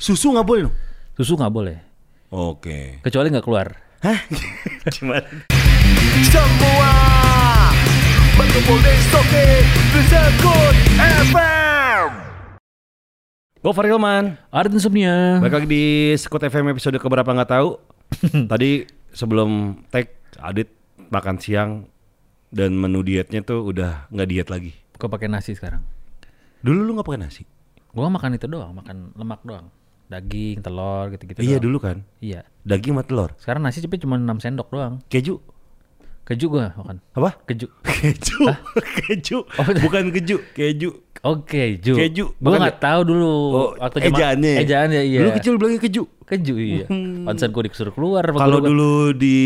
Susu nggak boleh dong? Susu nggak boleh. Oke. Kecuali nggak keluar. Hah? Gimana? Semua berkumpul di Soke Sekut FM Gue Farilman. Art Insomnia. Balik lagi di Sekut FM episode keberapa nggak tahu. Tadi sebelum tag Adit makan siang dan menu dietnya tuh udah nggak diet lagi. Gue pakai nasi sekarang. Dulu lu nggak pakai nasi? Gue makan itu doang, makan lemak doang. Daging, telur gitu-gitu. iya doang. dulu kan. Iya. Daging sama telur. Sekarang nasi tapi cuma 6 sendok doang. Keju. Keju gue makan. Apa? Keju. Keju. keju. Oh, Bukan keju, keju. Oke, keju. Keju. Gue Makan nggak tahu dulu. Oh, waktu zaman- ejaannya. Ejaannya iya. Dulu kecil bilangnya keju. Keju iya. Pantesan gue disuruh keluar. Kalau gua. dulu di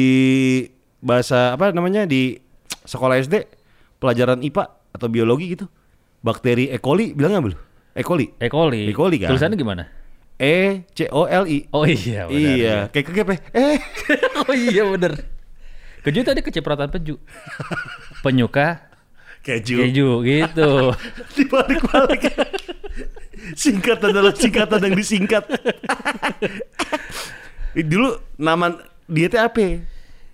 bahasa apa namanya di sekolah SD pelajaran IPA atau biologi gitu bakteri E. coli bilangnya belum? E. coli. E. coli. E. coli kan? Tulisannya gimana? E C O L I. Oh iya, benar. iya, kayak kegep ya. Eh, oh iya bener. Keju tadi kecipratan peju. Penyuka keju. keju gitu. Dibalik-balik. singkatan adalah singkatan yang disingkat. dulu nama dietnya apa?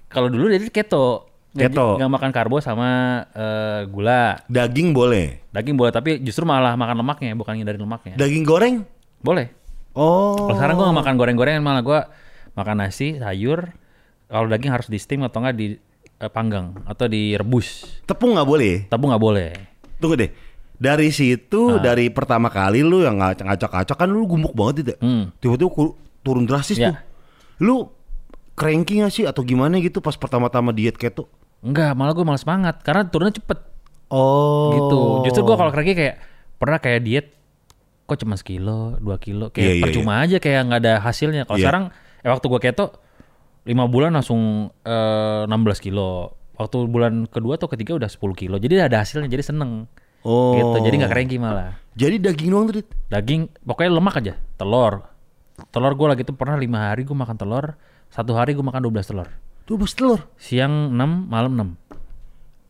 Kalau dulu jadi keto. Keto. Nggak makan karbo sama eh, gula. Daging boleh. Daging boleh tapi justru malah makan lemaknya bukan dari lemaknya. Daging goreng? boleh. Oh. Kalau sekarang gue gak makan goreng-gorengan malah gue makan nasi, sayur. Kalau daging harus di steam atau enggak di eh, panggang atau direbus. Tepung nggak boleh. Tapi nggak boleh. Tunggu deh. Dari situ, Ah. dari pertama kali lu yang ngac- ngacak-ngacak kan lu gemuk banget tidak? Hmm. Tiba-tiba turun drastis Ya. tuh. Lu cranky gak sih atau gimana gitu pas pertama-tama diet keto? Enggak, malah gue malah semangat karena turunnya cepet Oh. gitu. Justru gue kalau kaki kayak pernah kayak diet kok cuma sekilo, dua kilo, kayak Iya, iya, percuma aja kayak nggak ada hasilnya. Kalau Iya. sekarang, eh waktu gue keto lima bulan langsung eh, 16 kilo. Waktu bulan kedua atau ketiga udah 10 kilo. Jadi ada hasilnya, jadi seneng. Oh. Gitu. Jadi nggak cranky malah. Jadi daging doang tuh? Daging, pokoknya lemak aja. Telur. Telur gue lagi tuh pernah lima hari gue makan telur. Satu hari gue makan 12 telur. Tuh bos telur. Siang 6, malam 6.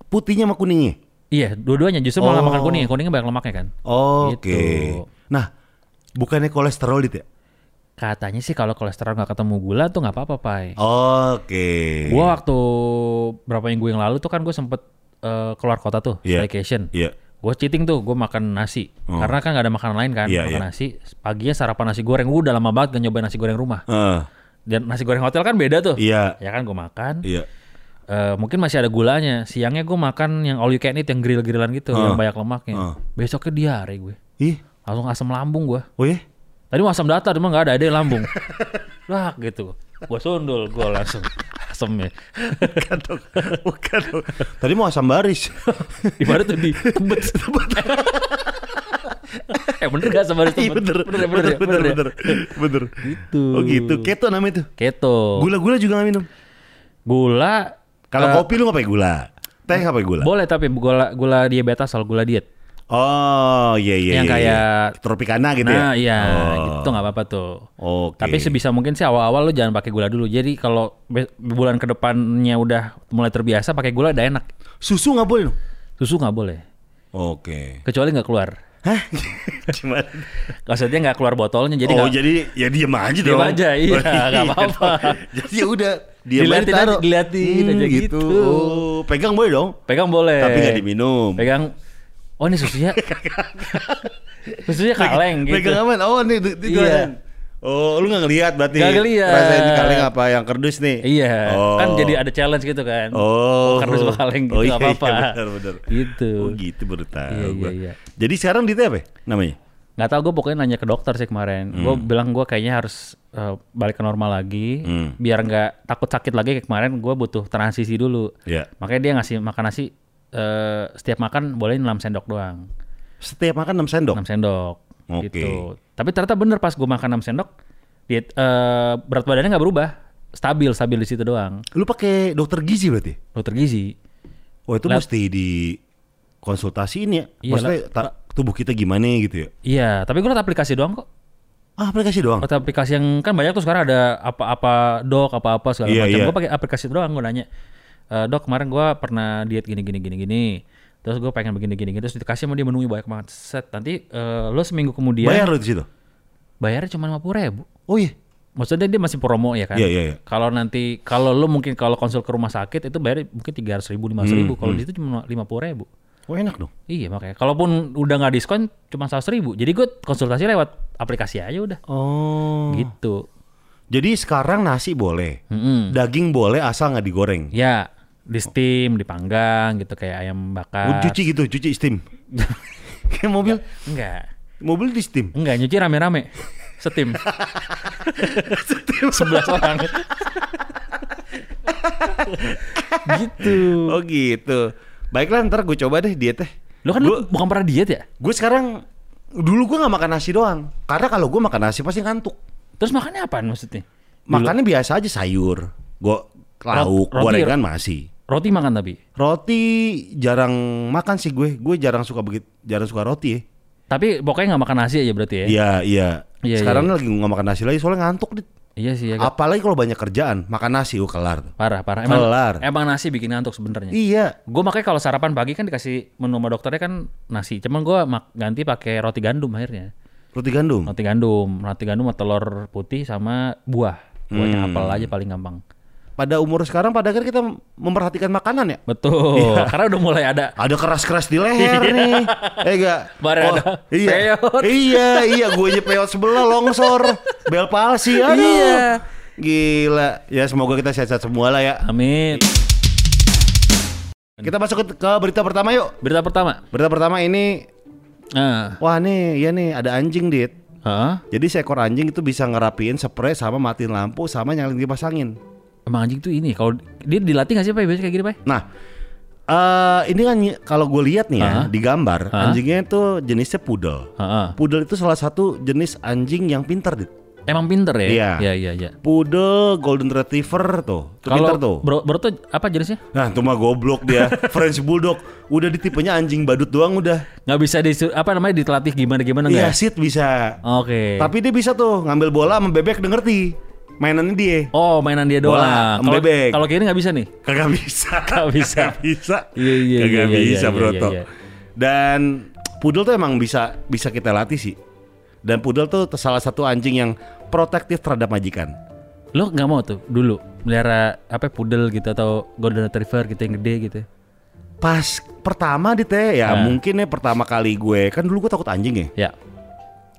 Putihnya sama kuningnya? Iya, dua-duanya justru malah Oh. makan kuning. Kuningnya banyak lemaknya kan. Oke. Gitu. Nah, bukannya kolesterol Dit ya? Katanya sih kalau kolesterol nggak ketemu gula tuh nggak apa-apa, Pai. Oke. Gua waktu berapa minggu yang lalu tuh kan gue sempet eh, keluar kota tuh, Iya. vacation. Iya. Gue cheating tuh, gue makan nasi. Oh. Karena kan nggak ada makanan lain kan, Iya, makan iya. nasi. Paginya sarapan nasi goreng. Gue udah lama banget gak nyobain nasi goreng rumah. Heeh. Dan nasi goreng hotel kan beda tuh. Iya. Ya kan gue makan. Iya. Eh, mungkin masih ada gulanya. Siangnya gue makan yang all you can eat, yang grill-grillan gitu, Ah. yang banyak lemaknya. Ah. Besoknya diare gue. Ih, Langsung asam lambung gue. oh ya? Tadi mau asam datar, cuma nggak ada, ada yang lambung. Wah gitu. Gue sundul, gue langsung asemnya. Bukan dong. Bukan dong. Tadi mau asam baris. Di mana tuh di tebet. eh bener gak asam baris Iya tebet? bener, bener, ya, bener, ya, bener, ya. bener, bener. Gitu. Oh gitu, keto namanya tuh. Keto. Gula-gula juga gak minum. Gula. Kalau eh, kopi lu ngapain gula? Teh ngapain gula? Boleh tapi gula gula diabetes soal gula diet. Oh iya iya. Yang iya, kayak- iya. Tropicana gitu nah ya. iya, Oh. gitu nggak apa-apa tuh. Oke. Tapi sebisa mungkin sih awal-awal lu jangan pakai gula dulu. Jadi kalau bulan ke depannya udah mulai terbiasa pakai gula udah enak. susu nggak boleh? Susu nggak boleh. Oke. Kecuali nggak keluar. Hah? Gimana? Maksudnya nggak keluar botolnya jadi oh nggak- jadi ya diem aja Diem dong. aja, iya, Oh, nggak apa-apa. jadi ya udah diem Diliatin aja diliatin aja gitu. Oh, pegang boleh dong. pegang boleh. Tapi nggak diminum. Pegang. Oh ini susunya. susunya kaleng gitu. Pegang aman. Oh nih di, di Iya. Oh lu nggak ngelihat berarti? Nggak ngeliat. Rasain di kaleng apa yang kerdus nih? Iya, Oh. kan jadi ada challenge gitu kan. Oh, kardus sama kaleng gitu oh, iya, apa-apa. Iya, benar, benar. Gitu. Oh gitu baru tahu. Iya, iya, gua. iya. Jadi sekarang di apa ya namanya? Nggak tahu gue pokoknya nanya ke dokter sih kemarin. Gue bilang gue kayaknya harus eh, balik ke normal lagi, Hmm. biar nggak takut sakit lagi kayak kemarin. Gue butuh transisi dulu. Iya. Makanya dia ngasih makan nasi eh, setiap makan boleh 6 sendok doang. Setiap makan 6 sendok. 6 sendok. Oke. Gitu. Tapi ternyata bener pas gue makan 6 sendok, diet, eh, berat badannya nggak berubah. Stabil, stabil di situ doang. Lu pakai dokter gizi berarti? Dokter gizi. Oh itu Lab- mesti di konsultasiin ya. Iya, Maksudnya ta- tubuh kita gimana gitu ya. Iya, tapi gue liat aplikasi doang kok. Ah aplikasi doang. Atau aplikasi yang kan banyak tuh sekarang ada apa-apa dok, apa-apa segala Iya, macam. iya. Gue pakai aplikasi doang gue nanya. "E, dok kemarin gue pernah diet gini gini gini gini. Terus gue pengen begini gini, gini. terus dikasih sama dia menu banyak banget. Set nanti eh, lo seminggu kemudian Bayar lu di situ. bayarnya cuma lima ribu. Oh iya. Maksudnya dia masih promo ya kan? Iya, iya, iya. Kalau nanti kalau lu mungkin kalau konsul ke rumah sakit itu bayar mungkin tiga ratus ribu, lima ribu. Hmm, Kalau di situ cuma lima ribu. Oh enak dong. Iya makanya. Kalaupun udah nggak diskon cuma seratus ribu. Jadi gue konsultasi lewat aplikasi aja udah. Oh. Gitu. Jadi sekarang nasi boleh, Mm-mm. daging boleh asal nggak digoreng. Ya di steam, dipanggang gitu kayak ayam Oh, bakar. cuci gitu, cuci steam. Kayak mobil, Enggak. mobil di steam. Enggak, nyuci rame-rame. Setim. Sebelas orang. gitu. Oh gitu. Baiklah ntar gue coba deh dietnya. Lo kan Gua- lu bukan pernah diet ya? Gue sekarang dulu gue nggak makan nasi doang. Karena kalau gue makan nasi pasti ngantuk. Terus makannya apaan maksudnya? Makannya biasa aja sayur, gue lauk, Roti- gorengan masih. Roti makan tapi. Roti jarang makan sih gue. Gue jarang suka begitu, jarang suka roti ya. Tapi pokoknya nggak makan nasi aja berarti ya? Iya iya. Iya, Sekarang iya. lagi nggak makan nasi lagi soalnya ngantuk dit. Iya sih ya. Kak. Apalagi kalau banyak kerjaan, makan nasi, oh kelar. Parah, parah. Emang, Kelar. emang nasi bikin ngantuk sebenarnya. Iya. Gue makanya kalau sarapan pagi kan dikasih menu sama dokternya kan nasi. Cuman gue ganti pakai roti gandum akhirnya. Roti gandum. Roti gandum, roti gandum sama telur putih sama buah. Buahnya Hmm. apel aja paling gampang. Pada umur sekarang pada akhirnya kita memperhatikan makanan ya. Betul. Karena udah mulai ada Ada keras-keras di leher nih. Eh enggak. Baru ada iya. peot. Iya, iya gue aja peot sebelah longsor. Bel palsi aduh. Iya. Gila. Ya semoga kita sehat-sehat semua lah ya. Amin. Kita masuk ke, ke berita pertama yuk. Berita pertama. Berita pertama ini Nah, wah nih, ya nih ada anjing, Dit. Heeh. Jadi seekor anjing itu bisa ngerapiin spray sama matiin lampu sama nyalin kipas angin. Emang anjing tuh ini kalau dia dilatih nggak sih pak biasanya kayak gini pak? Nah, eh ini kan kalau gue lihat nih ya Hah? di gambar, Hah? anjingnya itu jenisnya poodle. Heeh. Poodle itu salah satu jenis anjing yang pintar, Dit. Emang pinter ya? Iya. Iya iya iya. Poodle, golden retriever tuh, tuh pintar tuh. bro, bro tuh apa jenisnya? Nah, tuh mah goblok dia. French bulldog, udah di tipenya anjing badut doang udah. Nggak bisa di apa namanya ditelatih gimana gimana Iya, nggak? sit bisa. Oke. Tapi dia bisa tuh ngambil bola sama bebek udah ngerti. Mainannya dia. Oh mainan dia Bola, doang. Kalau bebek. kalau kayak ini nggak bisa nih. Kagak bisa. Kagak bisa. Kagak bisa. Iya, iya, Kagak iya, iya, bisa, iya, Bro. iya, iya. Dan poodle tuh emang bisa bisa kita latih sih. Dan poodle tuh salah satu anjing yang protektif terhadap majikan. Lo nggak mau tuh dulu melihara apa pudel gitu atau golden retriever gitu yang gede gitu? Pas pertama di teh ya Nah. mungkin ya pertama kali gue kan dulu gue takut anjing ya. Ya.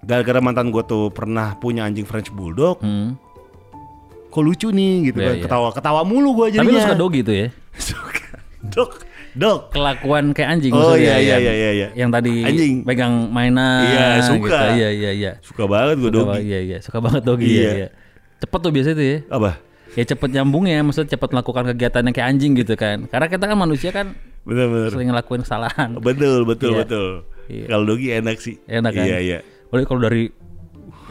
Gara-gara mantan gue tuh pernah punya anjing French bulldog, Hmm. Kok lucu nih gitu Iya, kan. iya. Ketawa-ketawa mulu gue Tapi jadinya. lo suka doggy tuh ya? Suka. Dok, dok. Kelakuan kayak anjing Oh, iya, iya, yang- iya, iya, iya. Yang tadi Anjing. pegang mainan Iya, suka. gitu. Iya iya iya. Suka banget gue dog. banget, Iya iya, suka banget doggy Iya. iya. iya. Cepet tuh biasanya tuh ya. Apa? Ya cepet nyambung ya, maksudnya cepet melakukan kegiatan yang kayak anjing gitu kan. Karena kita kan manusia kan Bener-bener. sering ngelakuin kesalahan. Betul, betul, Iya. betul. Iya. Kalau dogi enak sih. Enak kan? Iya, iya. Boleh kalau dari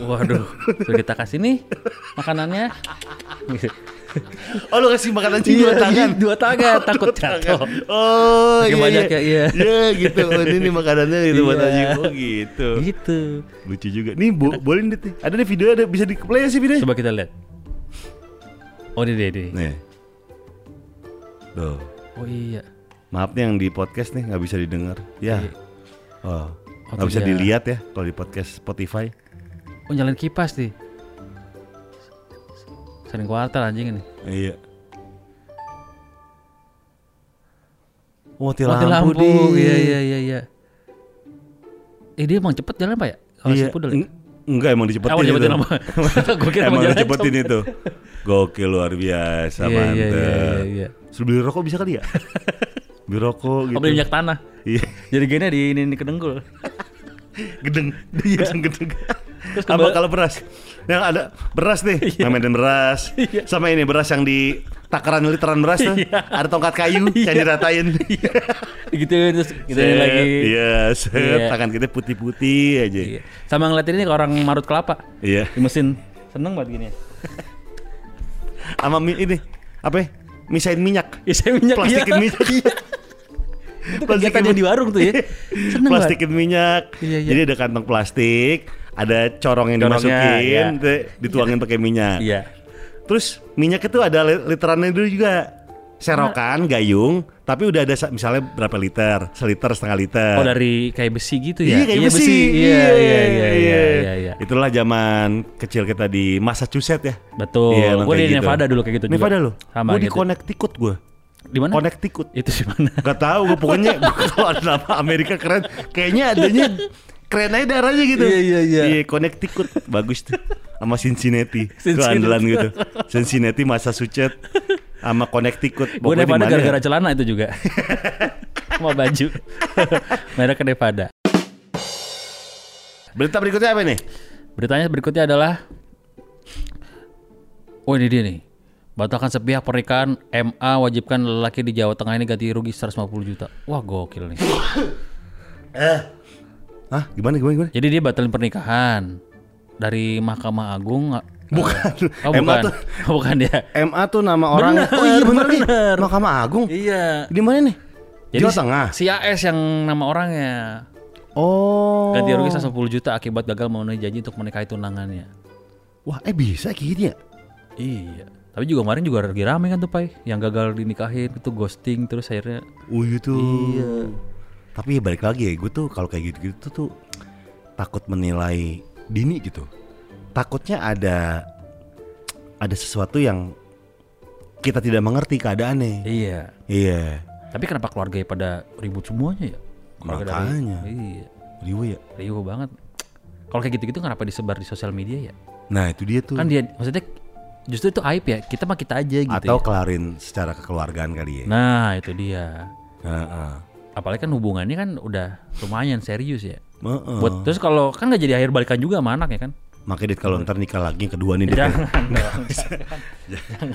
Waduh, sudah kita kasih nih makanannya. Oh, lu kasih makan anjing dua Iya, tangan. dua tangan, takut Dua tangan. jatuh. Oh, Saking iya, banyak iya. ya, iya. Iya, gitu. Oh, ini nih makanannya gitu buat Iya. anjing. Oh, gitu. Gitu. Lucu juga. Nih, bo boleh nih. Ada nih video ada bisa di play sih videonya. Coba kita lihat. Oh, dia. dia. Nih. Tuh. Oh iya. Maaf nih yang di podcast nih nggak bisa didengar. Ya. Oh. Oh, Nggak bisa dilihat ya kalau di podcast Spotify. Oh, nyalain kipas nih. Sering kuartal anjing ini. Iya. Oh, mati lampu, lampu. Dit. Iya iya iya iya. Eh dia emang cepet jalan Pak ya? Kalau Iya. pudel. Eng- Enggak emang dicepetin Oh, dicepetin lama. Gua kira emang dicepetin cepet. itu. Gokil luar biasa, Iya, iya, mantep. iya, iya. Suruh beli rokok bisa kali ya? beli rokok gitu. Oh, beli minyak tanah. Iya. Jadi gini di ini, ini kedengkul. Gedeng. Gedeng, gedeng. Terus Apa kalau beras? Yang ada beras nih, ngamen beras. Iya. Sama ini beras yang di takaran literan beras tuh. Iya. Ada tongkat kayu yang diratain. gitu terus gitu Set, lagi. Iya, set. Iya. Tangan kita putih-putih aja. Iya. Sama ngeliatin ini orang marut kelapa Iya. di mesin. Seneng banget gini. Sama ini apa ya? Misain minyak. Isinya minyak Plastikin iya. minyak. Iya. Itu kegiatannya di warung tuh ya. Seneng banget. plastikin minyak. Iya, iya. Jadi ada kantong plastik, ada corong yang Corongnya, dimasukin, iya. te- dituangin pakai minyak. Iya. Terus minyak itu ada li- literannya dulu juga. serokan, gayung, tapi udah ada sa- misalnya berapa liter, seliter setengah liter. Oh dari kayak besi gitu ya? Iya kayak besi. Iya iya iya iya iya. iya. Itulah zaman kecil kita di Massachusetts ya. Betul. Iya, gue di gitu. Nevada dulu kayak gitu Nevada juga. lo? Sama Gue di gitu. Connecticut gue. Di mana? Connecticut. Itu di mana? Gak tahu gue pokoknya gua kalau ada nama Amerika keren. Kayaknya adanya keren aja daerahnya gitu. Iya, iya, iya. Iya Connecticut bagus tuh. Sama Cincinnati. Itu Cincinnati. andalan gitu. Cincinnati Massachusetts sama Connecticut. Gue di mana gara-gara ya? celana itu juga. Sama baju. Mereka ke Nevada. Berita berikutnya apa nih? Beritanya berikutnya adalah Oh ini dia nih Batalkan sepihak pernikahan MA wajibkan lelaki di Jawa Tengah ini ganti rugi 150 juta Wah gokil nih Hah? Gimana gimana gimana? Jadi dia batalin pernikahan Dari Mahkamah Agung Bukan. Oh MA bukan tuh- Oh bukan dia MA tuh nama orang. Bener, oh iya bener nih. bener. Mahkamah Agung. Iya Di mana nih? Jawa Tengah. Si AS yang nama orangnya Oh. Ganti rugi 110 juta akibat gagal memenuhi janji untuk menikahi tunangannya Wah, eh bisa kayak gini ya? Iya Tapi juga kemarin juga lagi rame kan tuh Pai Yang gagal dinikahin itu ghosting terus akhirnya Oh gitu. Iya. Tapi ya balik lagi ya, gue tuh kalau kayak gitu-gitu tuh takut menilai dini gitu. Takutnya ada ada sesuatu yang kita tidak mengerti keadaannya. Iya Iya. Tapi kenapa keluarga pada ribut semuanya ya? Keluarga dari- Makanya. Iya Riwa ya. Riuh banget Kalau kayak gitu-gitu kenapa disebar di sosial media ya? Nah itu dia tuh. Kan dia maksudnya justru itu aib ya Kita mah kita aja gitu Atau ya kelarin secara kekeluargaan kali ya. Nah itu dia Heeh. Apalagi kan hubungannya kan udah lumayan serius ya Heeh. Buat terus kalau kan nggak jadi akhir balikan juga sama anak ya kan? Makanya Dit, kalau ntar nikah lagi yang kedua nih Dit, Jangan dong.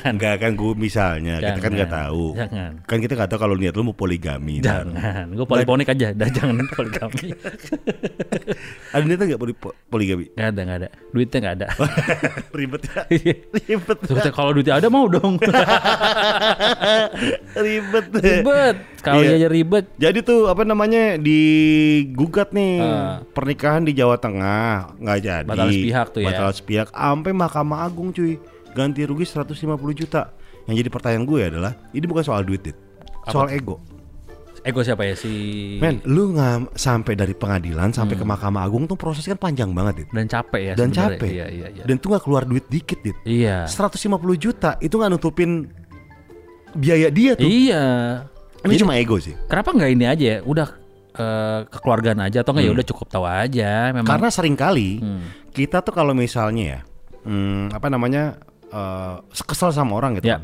Enggak kan gue misalnya kita kan nggak Jangan. tahu. Jangan. Kan kita nggak tahu kalau niat lu mau poligami. Jangan. Gue poliponik aja. Dah jangan poligami. Ada niatnya nggak poli- poligami? Gak ada, gak ada. Duitnya gak ada. Ribet ya. Iya. Ribet. Terus kalau duitnya ada mau dong. Ribet. ribet. Kalau Iya. aja ribet. Jadi tuh apa namanya digugat nih Ah. pernikahan di Jawa Tengah nggak jadi. Batal sepihak tuh ya. Batal sepihak sampai Mahkamah Agung cuy. Ganti rugi 150 juta. Yang jadi pertanyaan gue adalah ini bukan soal duit, Dit. Soal ego. Ego siapa ya si Men, lu nggak sampai dari pengadilan sampai ke Mahkamah Agung tuh proses kan panjang banget, Dit. dan capek ya Dan capek. Iya, iya, iya. Dan tuh nggak keluar duit dikit, Dit. Iya. 150 juta itu nggak nutupin biaya dia tuh. Iya. Ini Jadi, cuma ego sih. kenapa nggak ini aja ya? Udah eh, kekeluargaan aja atau enggak ya udah cukup tahu aja memang. Hmm. Karena sering kali Hmm. kita tuh kalau misalnya ya, hmm, apa namanya, eh, kesel sama orang gitu. Ya.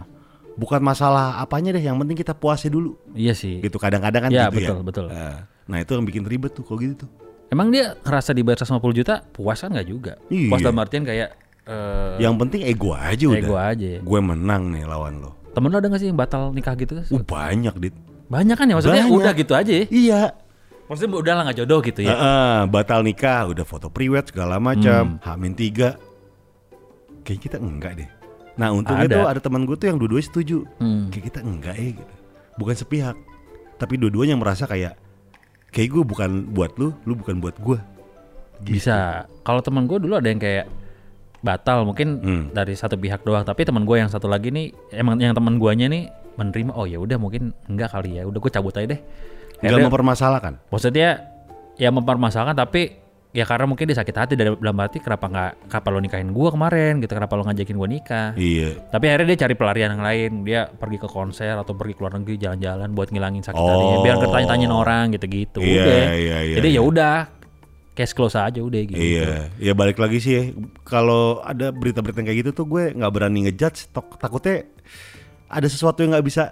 Bukan masalah apanya deh, yang penting kita puasnya dulu. Iya sih. Gitu kadang-kadang kan Ya, gitu betul, ya. betul. Eh, nah itu yang bikin ribet tuh kalau gitu tuh. Emang dia ngerasa dibayar 150 juta puas kan nggak juga? Iya. Puas dalam artian kayak eh, Yang penting ego aja udah. ego aja. ya. Gue menang nih lawan lo. Temen lo ada gak sih yang batal nikah gitu? Uh banyak dit. Banyak kan ya maksudnya Banyak. udah gitu aja ya? Iya. Maksudnya udah lah gak jodoh gitu ya? Heeh, batal nikah, udah foto priwet segala macam, Hmm. Hamin tiga. Kayak kita enggak deh. Nah untungnya Ada. tuh ada teman gue tuh yang dua-duanya setuju. Hmm. Kayak kita enggak ya gitu. Bukan sepihak. Tapi dua-duanya merasa kayak kayak gue bukan buat lu, lu bukan buat gue. Bisa. Kalau teman gue dulu ada yang kayak batal mungkin Hmm. dari satu pihak doang. Tapi teman gue yang satu lagi nih emang yang teman guanya nih menerima. Oh ya udah mungkin enggak kali ya. Udah gue cabut aja deh. Enggak Akhirnya- mempermasalahkan. Maksudnya ya mempermasalahkan tapi ya karena mungkin dia sakit hati dari dalam hati kenapa nggak kapan lo nikahin gua kemarin gitu kenapa lo ngajakin gua nikah Iya. tapi akhirnya dia cari pelarian yang lain dia pergi ke konser atau pergi ke luar negeri jalan-jalan buat ngilangin sakit Oh. hatinya biar ketanya-tanyain orang gitu-gitu Iya, udah iya, iya, jadi iya. ya udah cash close aja udah gitu Iya, ya balik lagi sih ya. Kalau ada berita-berita kayak gitu tuh gue nggak berani ngejudge. Tok, takutnya ada sesuatu yang nggak bisa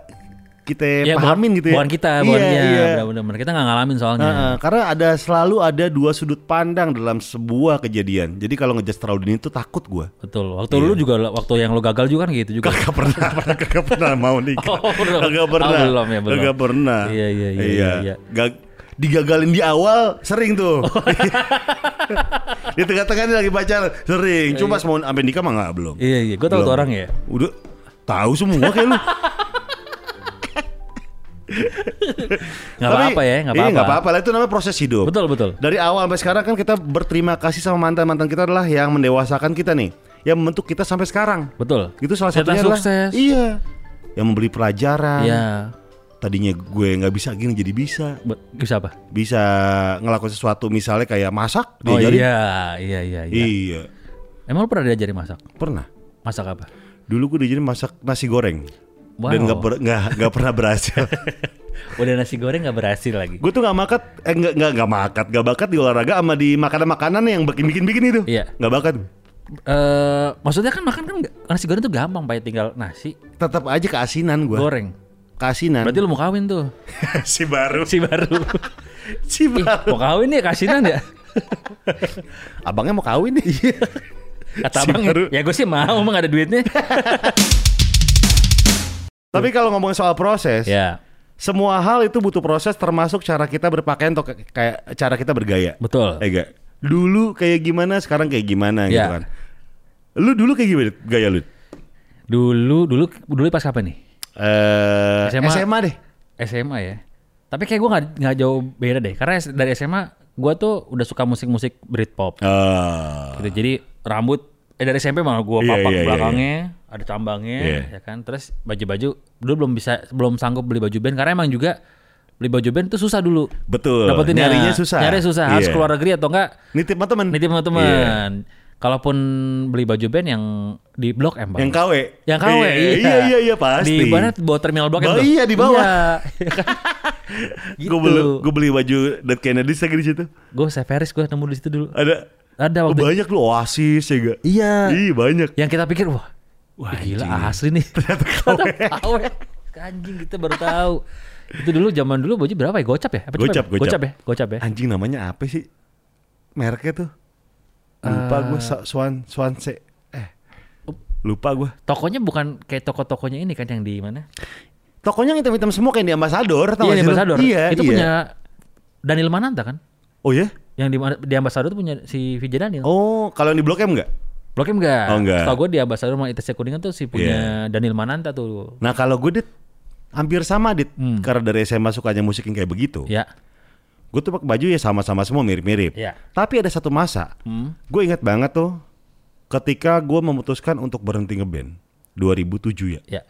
kita Ya, pahamin bukan, gitu ya. bukan kita iya, bukan iya. iya. benar-benar kita nggak ngalamin soalnya Heeh, karena ada selalu ada dua sudut pandang dalam sebuah kejadian. Jadi kalau ngejudge terlalu dini itu takut gue. betul waktu lu juga waktu yang lu gagal juga kan gitu juga Kagak pernah, pernah kagak pernah mau nikah. Oh, belum. Kagak pernah. Oh, belum ya, belum. Kagak pernah. Iya, iya, iya, iya, iya. Gag- digagalin di awal sering tuh. Oh. di tengah-tengah ini lagi pacaran sering. Cuma mau sampai nikah mah nggak belum. iya iya gue tahu tuh orang ya Udah tahu semua kayak lu. nggak apa-apa ya nggak Iya, apa-apa nggak apa-apa lah itu namanya proses hidup. betul betul Dari awal sampai sekarang kan kita berterima kasih sama mantan-mantan kita adalah yang mendewasakan kita nih, yang membentuk kita sampai sekarang. betul Itu salah satunya adalah sukses. iya. yang memberi pelajaran. Iya. Tadinya gue nggak bisa gini jadi bisa. Be- Bisa apa? Bisa ngelakuin sesuatu misalnya kayak masak Oh diajarin. iya, iya, iya, iya. Iya, Emang lu pernah diajarin masak? pernah. Masak apa? Dulu gue diajarin masak nasi goreng. Wow. Dan nggak ber- nggak nggak pernah berhasil. Udah nasi goreng nggak berhasil lagi. gue tuh nggak makat, eh nggak nggak nggak makat, nggak bakat di olahraga sama di makanan-makanan yang bikin bikin bikin itu. Iya. Nggak bakat. Eh, maksudnya kan makan kan nasi goreng tuh gampang, pak tinggal nasi Tetap aja keasinan gue. goreng. Keasinan. Berarti lu mau kawin tuh. si baru. Si baru. Si Ih, baru. mau kawin nih kasinan ya? Abangnya mau kawin nih. Kata Si abang, baru. ya gue sih mau, emang ada duitnya. Tapi kalau ngomongin soal proses, ya, semua hal itu butuh proses termasuk cara kita berpakaian atau kayak cara kita bergaya. betul. Eh gak? Dulu kayak gimana, sekarang kayak gimana gitu Ya. kan. Lu dulu kayak gimana gaya lu? Dulu, dulu, dulu pas kapan nih? Eh SMA. SMA. deh. SMA ya. Tapi kayak gue nggak jauh beda deh. Karena dari SMA gue tuh udah suka musik-musik Britpop. Ah. Gitu. Jadi rambut eh dari SMP malah gue Iya, papak iya, iya, belakangnya, ada cambangnya, Iya. ya kan. Terus baju-baju dulu belum bisa belum sanggup beli baju band karena emang juga beli baju band tuh susah dulu. Betul. Dapetinnya Nyarinya susah. Nyari susah, harus Iya. keluar negeri atau enggak Nitip sama temen. nitip sama Iya. teman. Kalaupun beli baju band yang di Blok M. Yang KW. Yang KW, iya. Iya iya iya pasti. Di mana bawah terminal Blok M iya, di bawah. Iya. gitu. Gue beli gue beli baju Dead Kennedy lagi di situ. Gue Severis gue nemu di situ dulu. Ada Ada oh, waktu banyak lu Oasis ya gak? Iya. Iya banyak. Yang kita pikir wah, Wah, gila asli nih. Ternyata KW. Anjing kita baru tahu. Itu dulu zaman dulu baju berapa ya? Gocap ya? Apa? Gocap, gocap. Gocap ya? Gocap ya? Anjing namanya apa sih? Mereknya tuh. Lupa Eh. gue Swan Swanse. Eh. Lupa gue. Tokonya bukan kayak toko-tokonya ini kan yang di mana? Tokonya yang hitam-hitam semua kayak di Ambasador tau Iya, di? Ambassador. Iya, Itu iya. punya Daniel Mananta kan? Oh ya? Yang di di Ambassador itu punya si Vijay Daniel. Oh, kalau yang di Blok M enggak? Blok M enggak? Oh, enggak. Setahu gue di Ambassador sama ITC Kuningan tuh si punya Daniel Mananta tuh. Nah, kalau gue dit hampir sama dit Hmm. karena dari SMA sukanya musik yang kayak begitu. Ya. Gue tuh pakai baju ya sama-sama semua mirip-mirip. Iya. Tapi ada satu masa, Hmm. gue ingat banget tuh ketika gue memutuskan untuk berhenti ngeband 2007 ya. Ya.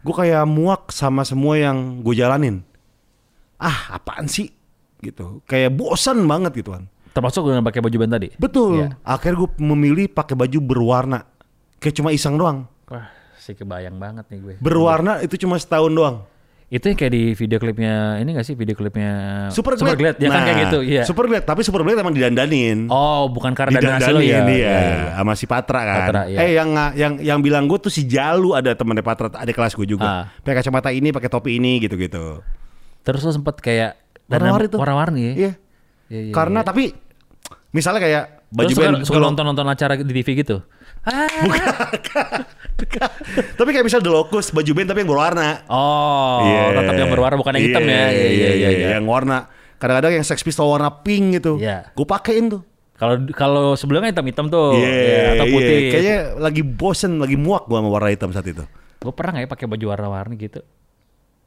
Gue kayak muak sama semua yang gue jalanin. Ah, apaan sih? Gitu. Kayak bosan banget gitu kan. Termasuk dengan pakai baju band tadi. Betul. Iya. Akhirnya gue memilih pakai baju berwarna. Kayak cuma iseng doang. Wah, sih kebayang banget nih gue. Berwarna itu cuma setahun doang. Itu yang kayak di video klipnya ini gak sih video klipnya Super Glad. Glad ya kan Nah, kayak gitu iya. Super Glad, tapi Super Glad emang didandanin. Oh bukan karena dari hasil Didandanin ya. iya, iya. sama si Patra kan. Patra, iya. Eh yang yang yang bilang gue tuh si Jalu ada temannya Patra, ada kelas gue juga. Ah. Pakai kacamata ini, pakai topi ini gitu-gitu. Terus lo sempet kayak Warna-warni tuh. warna-warni ya. Iya. Iya, iya, Karena iya. tapi misalnya kayak baju Terus suka, band suka kalau- nonton-nonton acara di TV gitu. Ah. tapi kayak misalnya The Locust baju band tapi yang berwarna. Oh, Iya. tetap yang berwarna bukan yang hitam ya. Iya, iya, iya. iya. Yang warna kadang-kadang yang Sex Pistol warna pink gitu. Iya. Gue pakein tuh. Kalau kalau sebelumnya hitam-hitam tuh, Iya, ya, atau putih. Kayaknya lagi bosen, lagi muak gua sama warna hitam saat itu. Gue pernah gak ya pakai baju warna-warni gitu?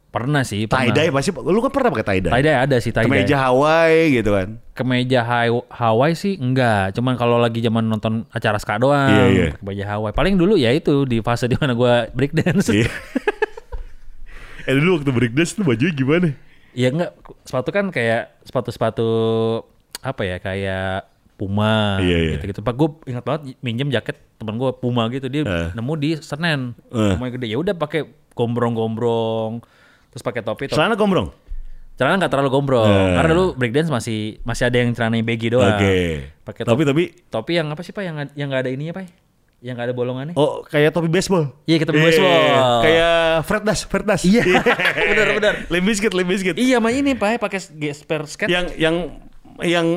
Pernah sih, Tie pernah. dye pasti lu kan pernah pakai tie dye. Tie dye ada sih tie dye. Kemeja Hawaii gitu kan. Kemeja Haw- Hawaii sih enggak, cuman kalau lagi zaman nonton acara ska doang, Iya, iya. pakai kemeja Hawaii. Paling dulu ya itu di fase di mana gua breakdance. Iya. eh dulu waktu breakdance tuh bajunya gimana? Iya enggak, sepatu kan kayak sepatu-sepatu apa ya kayak Puma Iya, iya. gitu-gitu. Pak gue ingat banget minjem jaket teman gue Puma gitu dia Eh. nemu di Senen. Eh. Puma yang gede. Ya udah pakai gombrong-gombrong terus pakai topi topi Celana gombrong. celana nggak terlalu gombrong Eh. karena dulu breakdance masih masih ada yang celana baggy doang Oke. pakai Tapi topi tapi topi yang apa sih pak yang yang nggak ada ininya pak yang nggak ada bolongannya oh kayak topi baseball. Iya, kayak topi Iya, baseball. Kayak Fred Dash, Fred Dash. Iya, benar. Limp Bizkit, Limp Bizkit. iya mah ini pak pakai gesper skate Yang yang yang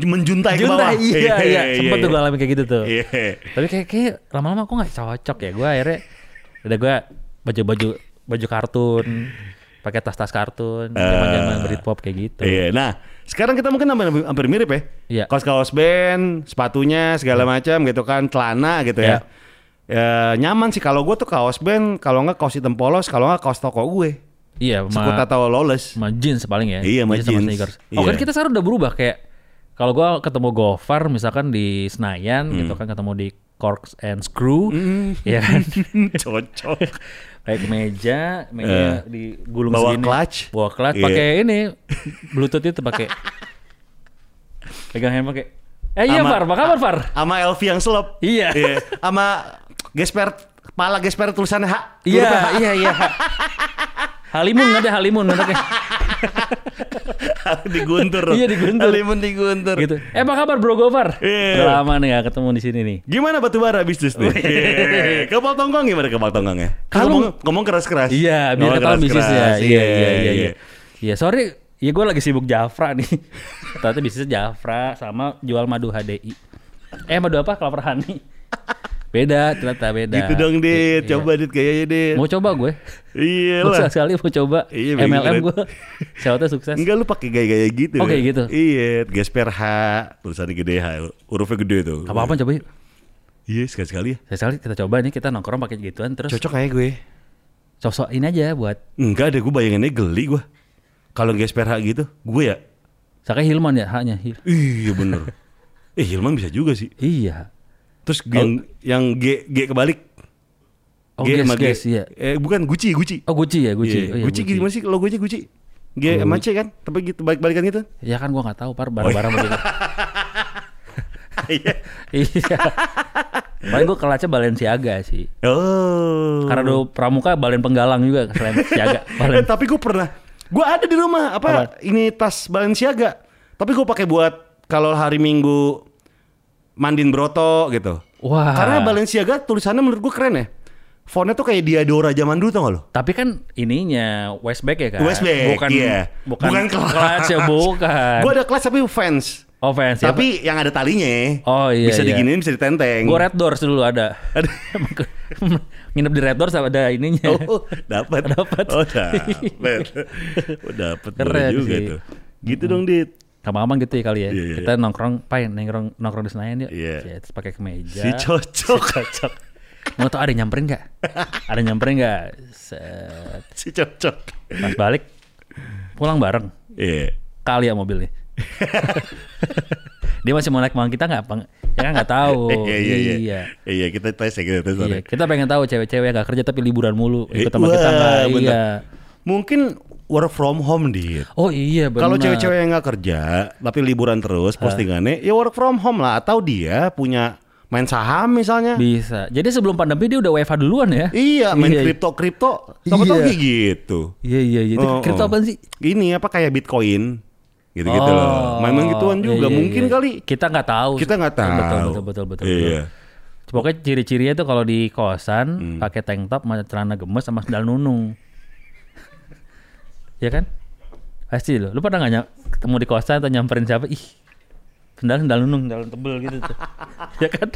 menjuntai ke bawah. Iya iya sempet tuh gue iya. alami kayak gitu tuh Iya. tapi kayak kayak lama-lama kok nggak cocok ya gue akhirnya udah gue baju-baju baju kartun pakai tas-tas kartun zaman-zaman Britpop kayak gitu Iya, nah sekarang kita mungkin hampir, hampir mirip ya. Iya. Kaos-kaos band, sepatunya segala macam gitu kan, celana gitu ya. Ya, nyaman sih kalau gue tuh kaos band, kalau nggak kaos hitam polos, kalau nggak kaos toko gue. iya Sekut sama atau lowless. sama jeans paling ya Iya, sama sama jeans. sneakers. Iya. oh kan kita sekarang udah berubah kayak Kalau gua ketemu Gofar misalkan di Senayan Hmm. gitu kan ketemu di Corks and Screw, ya kan. Cocok. Kayak meja, meja di gulung Bawa segini. clutch. Bawa clutch Iya. pakai ini Bluetooth itu pakai pegang handphone pakai. Eh iya Far, apa kabar Far? Sama LV yang selop. Iya. Sama gesper kepala gesper tulisannya H. Iya, iya, iya. Halimun ada Halimun pakai. diguntur. Iya, diguntur. Limun diguntur. gitu. Eh apa kabar Bro Gofar? Iya. Udah lama nih gak ketemu di sini nih. Gimana batu bara bisnis nih? Iya. Kapal tongkong gimana kapal tongkongnya? Kalung. ngomong, ngomong keras-keras. Iya, biar Ngomong ketahuan bisnis ya. keras-keras. Iya, iya, iya, iya. Iya, sorry. Ya gue lagi sibuk Jafra nih. Ternyata bisnisnya Jafra sama jual madu HDI. Eh madu apa? Kelapa honey. Beda, ternyata beda. Gitu dong, Dit. Iya. Coba, Dit, kayaknya, Dit. Mau coba gue. Iya lah. sekali mau coba Iya, MLM gue. Siapa sukses. Enggak lu pakai gaya-gaya gitu. Oh, kayak gitu? Iya, gesper H, tulisannya gede H, hurufnya gede tuh. Apa-apa coba yuk. Iya, sekali-sekali ya. Sekali kita coba nih kita nongkrong pakai gituan terus Cocok kayak gue. sosok ini aja buat Enggak deh, gue bayanginnya geli gue. Kalau gesper H gitu, gue ya. Sakanya Hilman ya. Hil- Iya bener. eh Hilman bisa juga sih. Iya. Terus yang yang G G kebalik. Oh, G sama G. guys, iya. Eh bukan Gucci, Gucci. Oh Gucci ya, Gucci. Iya, Oh, iya, Gucci gimana sih logonya Gucci? G Oh, sama C kan? Tapi gitu balik-balikan gitu. Ya kan gua nggak tahu par barang-barang begitu. Iya. iya. Paling gua kelasnya Balenciaga sih. Oh. Karena do pramuka balen penggalang juga selain Siaga. Eh, Balen. tapi gue pernah. Gue ada di rumah apa, Apa? ini tas Balenciaga. Tapi gue pakai buat kalau hari Minggu mandiin broto gitu. Wah. Karena Balenciaga tulisannya menurut gue keren ya. Fontnya tuh kayak Diadora zaman dulu tau gak lo? Tapi kan ininya Westback ya kan? Westback, bukan, iya. bukan, Bukan kelas. kelas ya bukan. Gue ada kelas tapi fans. oh fans ya. Tapi yang ada talinya. Oh, iya, Bisa iya. diginiin, bisa ditenteng. Gue Red Doors dulu ada. Ada. Nginep di Red Doors ada ininya. Oh, dapat. Dapat. Oh, dapat. Oh, dapat Keren juga sih. tuh. Gitu dong, Dit. Gampang gitu ya kali ya. Iya, iya, Kita nongkrong, pain nongkrong nongkrong di Senayan yuk. Iya. Ya, terus pakai kemeja. Si cocok. cocok. Mau tau ada nyamperin nggak? ada nyamperin nggak? Set. si cocok. Pas balik pulang bareng. Iya. Kali ya mobilnya. Dia masih mau naik sama kita nggak? Peng- Ya kan nggak tahu. Iya, iya, iya. Iya. Iya, kita tes ya, kita tes. Iya, Iya. kita pengen tahu cewek-cewek yang gak kerja tapi liburan mulu ikut sama kita nggak? Iya. Mungkin work from home, Dit. Oh iya benar. Kalau cewek-cewek yang nggak kerja tapi liburan terus postingannya ya work from home lah atau dia punya main saham misalnya. bisa. Jadi sebelum pandemi dia udah WFH duluan ya? Iya, main Iya. kripto kripto. Siapa tahu Iya. kayak gitu. Iya iya iya. Oh, Kripto oh. apaan sih? Ini apa kayak Bitcoin gitu-gitu loh. Main-main gituan iya, juga iya, mungkin iya. kali. Kita nggak tahu. Kita nggak tahu. Betul betul betul betul. Iya. betul. Pokoknya ciri-cirinya tuh kalau di kosan Hmm. pakai tank top, celana gemes sama sandal nunung. Ya kan? Pasti lo. Lu pernah nggak ketemu di kosan atau nyamperin siapa? Ih, sandal sandal nunung, sandal tebel gitu tuh. ya kan?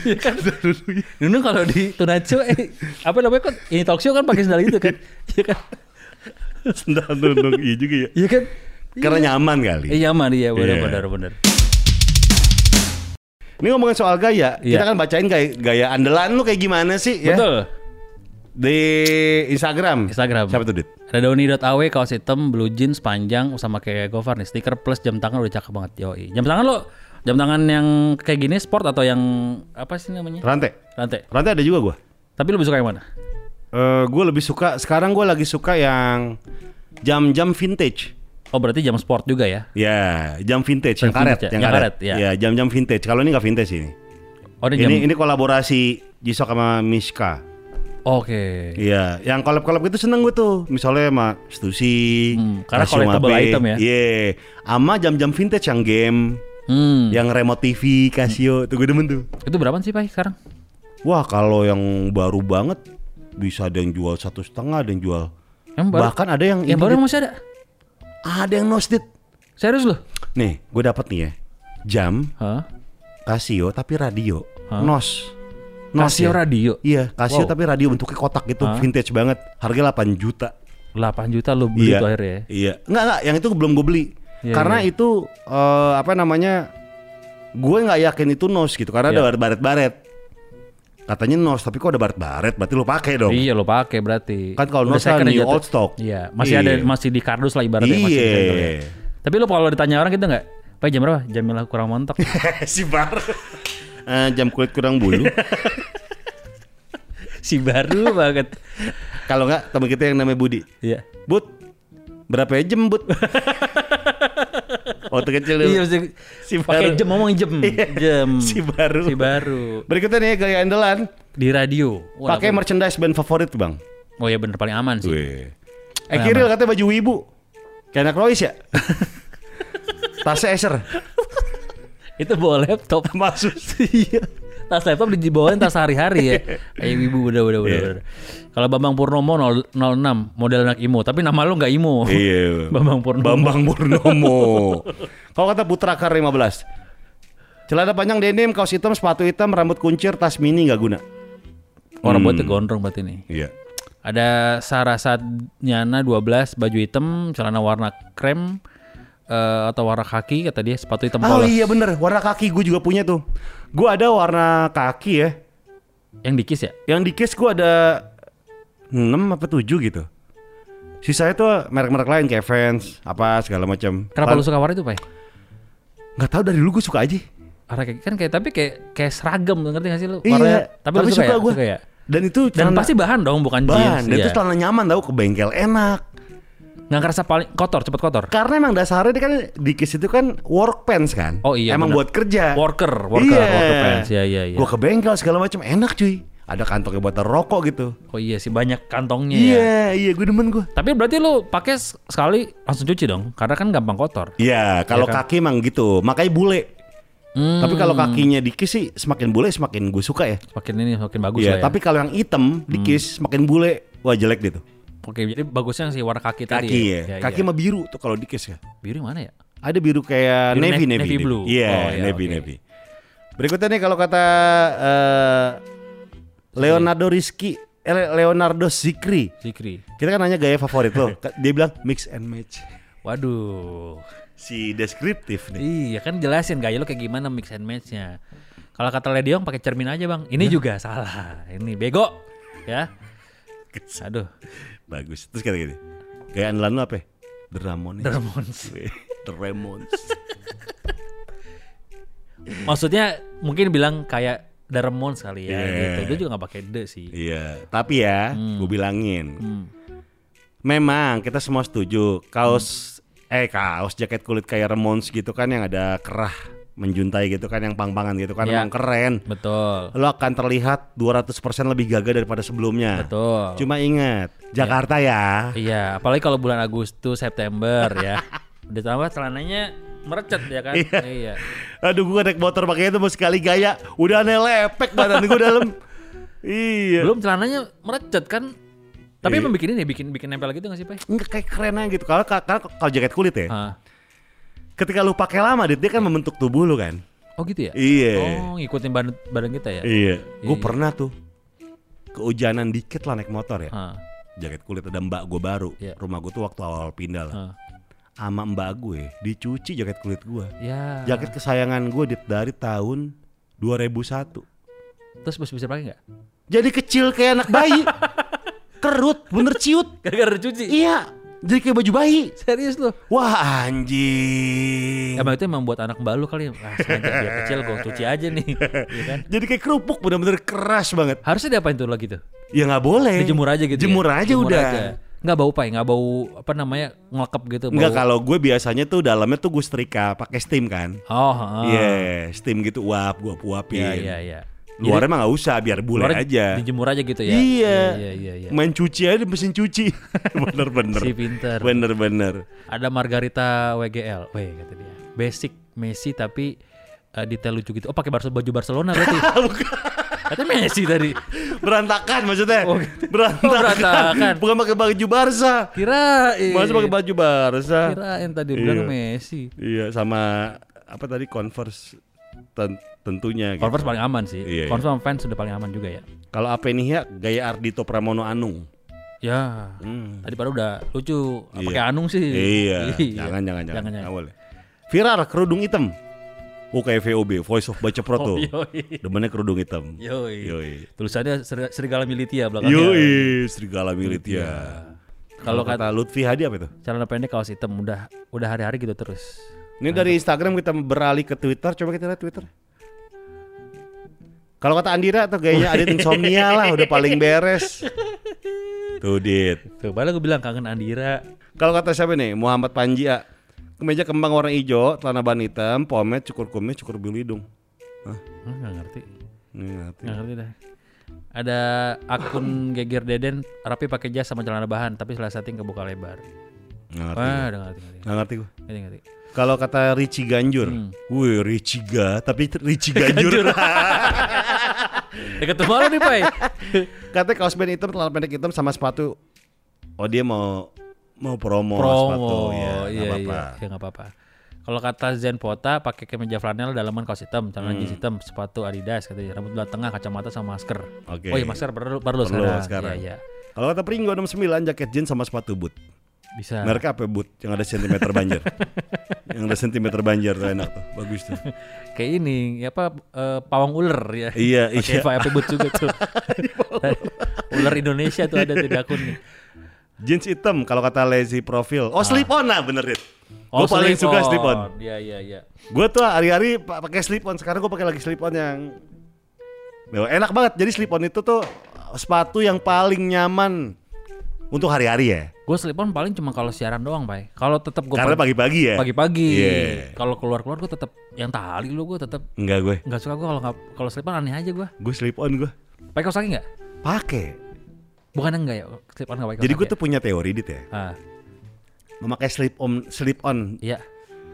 Iya kan? Nunung kalau di Show eh, apa namanya kan ini talk show kan pakai sandal itu kan? Iya kan? Sendal nunung iya juga ya. Iya kan? Karena nyaman kali. Iya nyaman iya benar Iya. benar benar. Ini ngomongin soal gaya, kita Iya. kan bacain gaya, gaya andalan lu kayak gimana sih ya? Betul. Di Instagram. Instagram. Siapa tuh, Dit? Ada kaos hitam, blue jeans panjang sama kayak Gofar nih. Stiker plus jam tangan udah cakep banget. Yoi. Jam tangan lo jam tangan yang kayak gini sport atau yang apa sih namanya? Rantai. Rantai. Rantai ada juga gua. Tapi lu lebih suka yang mana? Eh, gue lebih suka sekarang gue lagi suka yang jam-jam vintage. Oh berarti jam sport juga ya? Ya, jam vintage yang Jam karet, vintage ya? yang Yang karet. karet, ya. Ya, jam-jam vintage. Kalau ini nggak vintage ini. Oh ini jam. Ini ini kolaborasi Jisok sama Miska. Oke. Iya, yang collab-collab itu seneng gue tuh. Misalnya sama Stussy, Hmm, karena collectible item ya? Iya, sama jam-jam vintage yang game, Hmm. yang remote TV, Casio, tuh gue demen tuh. Itu berapa sih Pak sekarang? Wah, kalau yang baru banget bisa ada yang jual satu setengah, ada yang jual. Yang baru? Bahkan ada yang Yang baru masih ada? ada yang nosdit. Serius loh? Nih, gue dapat nih ya. Jam Hah? Casio tapi radio. Hah? Nos. Nos Casio ya. radio? Iya, Casio Wow. tapi radio bentuknya kotak gitu, Hah? vintage banget. Harga 8 juta. 8 juta lo beli iya. tuh akhirnya ya? Iya. Enggak, enggak, yang itu belum gue beli. Iya, karena iya. itu eh, apa namanya? Gue nggak yakin itu nos gitu karena Iya. ada baret-baret. Katanya Norse tapi kok ada baret-baret, berarti lo pakai dong. Iya lo pakai berarti. Kan kalau Norse kan new tuh. old stock. Iya, masih Iya. ada masih di kardus lah ibaratnya masih Iya. disegel ya. Tapi lo kalau ditanya orang gitu nggak? Pak jam berapa? Jamilah kurang montok. si bar. Eh, jam kulit kurang bulu. si baru banget. Kalau nggak teman kita yang namanya Budi. Iya. Bud, berapa ya jam Bud? Waktu kecil dulu. Iya Si pakai jam ngomong jam. Iya, Jam. si baru. Si baru. Berikutnya nih gaya andalan. Di radio. Pakai merchandise band favorit bang. Oh ya bener paling aman sih. Wih. Eh Kiril katanya baju wibu. Kayak anak Royce ya? Tasnya Acer. Itu bawa laptop. Maksud. Iya. tas laptop dibawain tas sehari-hari ya. Kayak ibu udah udah udah. Iya. udah. Kalau Bambang Purnomo 0- 06 model anak imo, tapi nama lu nggak imo. Iya. Bambang Purnomo. Bambang Purnomo. Kalau kata Putra Kar 15. Celana panjang denim, kaos hitam, sepatu hitam, rambut kuncir, tas mini nggak guna. Orang buatnya gondrong berarti nih. Iya. Ada Sarasat Nyana 12 baju hitam, celana warna krem eh, atau warna kaki kata dia, sepatu hitam Oh polos. iya bener, warna kaki gue juga punya tuh. Gue ada warna kaki ya. Yang dikis ya? Yang di case gue ada 6 apa 7 gitu. Sisanya tuh merek-merek lain kayak Vans, apa segala macam. Kenapa lu suka warna itu, Pak? Nggak tahu dari dulu gue suka aja. Warna kayak kan kayak tapi kayak kayak seragam ngerti gak sih lu? Iya, Warnanya, tapi, lu suka, ya? gua. Suka ya? Dan itu Dan pasti bahan dong, bukan bahan. jeans. Dan iya. itu celana nyaman tau ke bengkel enak. Nggak ngerasa paling kotor, cepet kotor. Karena emang dasarnya dia kan di case itu kan work pants kan. Oh iya, Emang benar. buat kerja. Worker, worker, iya. worker pants. Iya, iya, iya. Gua ke bengkel segala macam enak cuy. Ada kantongnya buat rokok gitu. Oh iya sih banyak kantongnya ya. Iya, iya gue demen gue. Tapi berarti lu pakai sekali langsung cuci dong, karena kan gampang kotor. Iya, kalau Iya kan? kaki emang gitu. Makanya bule. Hmm, Tapi kalau kakinya dikis sih semakin bule semakin gue suka ya. makin ini makin bagus Iya, ya. tapi kalau yang hitam dikis semakin bule, wah jelek gitu. Oke, jadi bagusnya sih warna kaki, tadi. Kaki ya. ya. Kaki mah biru tuh kalau dikis ya. biru yang mana ya? Ada biru kayak Biru navy na- navy, navy blue. Iya, Oh, iya, navy oke. navy. Berikutnya nih kalau kata eh, Leonardo Rizky, eh, Le- Leonardo Zikri. Zikri. Kita kan nanya gaya favorit lo. Dia bilang mix and match. Waduh. Si deskriptif nih. Iya kan jelasin gaya lu kayak gimana mix and match-nya. Kalau kata Lady Ong pakai cermin aja, Bang. Ini juga salah. Ini bego. Ya. Aduh. Bagus. Terus kata gini. Gaya andalan lo apa? ya? The Ramones. The Ramones. The Ramones. Maksudnya mungkin bilang kayak The Ramones kali ya Iya. gitu. Dia juga gak pakai the sih. Iya, tapi ya, gue bilangin. Hmm. Memang kita semua setuju kaos eh kaos jaket kulit kayak Ramones gitu kan yang ada kerah menjuntai gitu kan yang pang-pangan gitu kan Iya. emang keren. Betul. Lo akan terlihat 200% lebih gagah daripada sebelumnya. Betul. Cuma ingat, Jakarta ya. Iya, apalagi kalau bulan Agustus, September ya. Ditambah celananya merecet ya kan? Iya. iya. Aduh gue naik motor pakai itu mau sekali gaya, udah aneh lepek badan gue dalam. Iya. Belum celananya merecet kan? Tapi Iya. emang bikin ini, bikin bikin nempel gitu gak sih, Pak? Enggak kayak keren aja gitu. Kalau kalau kalau jaket kulit ya, Ah. Ketika lu pakai lama dit, dia kan membentuk tubuh lu kan. Oh gitu ya? Iya. Oh, ngikutin badan, badan kita ya? Iya. Gue Iya. pernah tuh kehujanan dikit lah naik motor ya. Ah. Jaket kulit ada mbak gue baru. Iya. Rumah gue tuh waktu awal pindah lah. Ah. Sama mbak gue dicuci jaket kulit gue. Ya. Jaket kesayangan gue dit dari tahun 2001. Terus bisa bisa pakai nggak? Jadi kecil kayak anak bayi. Kerut, bener ciut. Gara-gara cuci. Iya. Jadi kayak baju bayi. Serius lu? Wah anjing. Emang itu emang buat anak balu kali ya? Ah, sengaja biar kecil gue cuci aja nih. Iya kan? Jadi kayak kerupuk bener-bener keras banget. Harusnya diapain tuh lagi tuh? Ya nggak boleh. Dijemur aja gitu Jemur ya? aja udah. Nggak bau pai, nggak bau apa namanya ngelekep gitu. Bau... Enggak kalau gue biasanya tuh dalamnya tuh gue setrika pakai steam kan. Oh. Iya, steam gitu uap, gua uapin. Iya, iya, iya. Luarnya mah nggak usah, biar bule Luarnya aja. Dijemur aja gitu ya. Iya. Iya, iya, iya. Main cuci aja di mesin cuci. Bener-bener. Si pinter. Bener-bener. Ada Margarita WGL. Weh kata dia. Basic Messi tapi eh, detail lucu gitu. Oh pakai baju Barcelona berarti. Kata Messi tadi. Berantakan maksudnya. Oh, gitu. berantakan. Oh, berantakan. Bukan pakai baju Barca. Kirain. Masa pakai baju Barca. Kirain tadi bilang Iya. Messi. Iya, sama apa tadi Converse ten- tentunya gitu. Converse paling aman sih. Iya, iya. Converse sama fans sudah paling aman juga ya. Kalau apa nih ya gaya Ardito Pramono Anung. Ya. Hmm. Tadi baru udah lucu. Iya. Pakai anung sih. Iya, jangan jangan jangan. jangan. Nggak boleh. Viral kerudung hitam. Oh kayak VOB, Voice of Baca Pro tuh. Oh, yoi. Demennya kerudung hitam. Yoi. Yoi. Tulisannya Ser- Serigala Militia belakangnya. Yoi, Serigala Militia. Kalau Kalau kata Lutfi Hadi apa itu? celana pendek kaos hitam udah udah hari-hari gitu terus. Ini dari Instagram kita beralih ke Twitter, coba kita lihat Twitter. Kalau kata Andira tuh gayanya Adit insomnia lah, udah paling beres. Tuh Dit. Tuh, padahal gue bilang kangen Andira. Kalau kata siapa nih? Muhammad Panji ya. Kemeja kembang warna hijau, celana ban hitam, pomade, cukur kumis, cukur bulu hidung. Hah? Ah, nggak ngerti. Ini ngerti. Nggak ngerti dah. Ada akun Geger Deden rapi pakai jas sama celana bahan tapi setelah setting kebuka lebar. Nggak ngerti. Wah, udah ngerti ngerti. Nggak ngerti gua. Ngerti ngerti. Kalau kata Richie Ganjur, Hmm. wih Richie ga, tapi Richie Ganjur. Deket rumah lo nih, Pai. Katanya kaos band hitam, celana pendek hitam sama sepatu. Oh dia mau mau promo, Promo. sepatu ya, nggak iya, apa-apa. iya. Ya, apa-apa. Kalau kata Zen Pota pakai kemeja flanel dalaman kaos hitam, celana Hmm. jeans hitam, sepatu Adidas katanya, rambut belah tengah, kacamata sama masker. Oke. Oh iya masker perlu perlu, Perlu sekarang. sekarang. Iya, iya. Kalau kata Pringgo 69 jaket jeans sama sepatu boot. Bisa. Mereka apa boot yang ada sentimeter banjir? yang ada sentimeter banjir tuh enak tuh, bagus tuh. Kayak ini, ya apa eh, pawang ular ya. Iya, Pakai iya. Pak Boot juga tuh. ular Indonesia tuh ada di akun nih. Jeans hitam kalau kata lazy profile. Oh, slip on lah bener Dit. Oh, gue paling suka slip on. Iya iya iya. Gue tuh hari-hari pa- pakai slip on. Sekarang gue pakai lagi slip on yang enak banget. Jadi slip on itu tuh sepatu yang paling nyaman untuk hari-hari ya. Gue slip on paling cuma kalau siaran doang, Pak. Kalau tetap gue Karena pagi-pagi ya. pagi-pagi. Iya. Kalau keluar-keluar gue tetap yang tali lu gue tetap Enggak gue. nggak suka gue kalau kalau slip on aneh aja gue. Gue slip on gue. Pakai kaos kaki nggak? Pakai. Bukan enggak ya, slip on nggak pakai Jadi gue tuh punya teori dit ya. ya? Ah, Memakai slip on slip on. iya.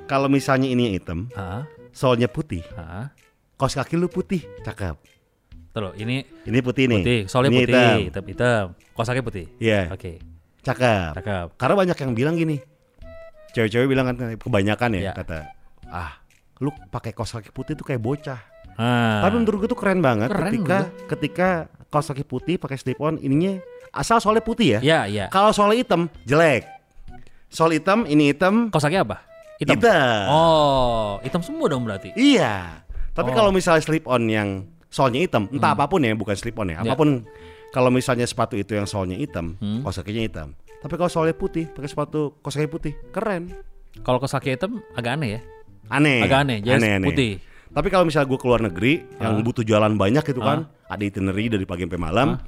Kalau misalnya ini hitam, Ah, soalnya putih, ah. kaos kaki lu putih, cakep. Tuh ini Ini putih nih. putih, soalnya Ini putih, hitam. hitam, hitam. Kaki putih. Iya, Oke, cakep. cakep. Karena banyak yang bilang gini. Cewek-cewek bilang kan kebanyakan ya Iya. kata, "Ah, lu pakai kaos kaki putih tuh kayak bocah." Ah. Tapi menurut gue tuh keren banget Keren ketika ketika kaos kaki putih pakai slip on ininya asal soalnya putih ya. Iya, iya. Kalau soalnya hitam jelek. Soal hitam, ini hitam, Kaos kaki apa? Hitam. hitam. Oh, hitam semua dong berarti. Iya. Tapi Oh. kalau misalnya slip on yang soalnya hitam, entah apa pun ya, bukan slip on ya, Ya. apa pun. Kalau misalnya sepatu itu yang soalnya hitam, Hmm. kaos kakinya hitam. Tapi kalau soalnya putih, pakai sepatu kaos kaki putih, keren. Kalau kaos kaki hitam agak aneh ya. Aneh. Agak aneh, jadi putih. Tapi kalau misalnya gue keluar negeri yang Ah. butuh jalan banyak gitu kan, ada itinerary dari pagi sampai malam,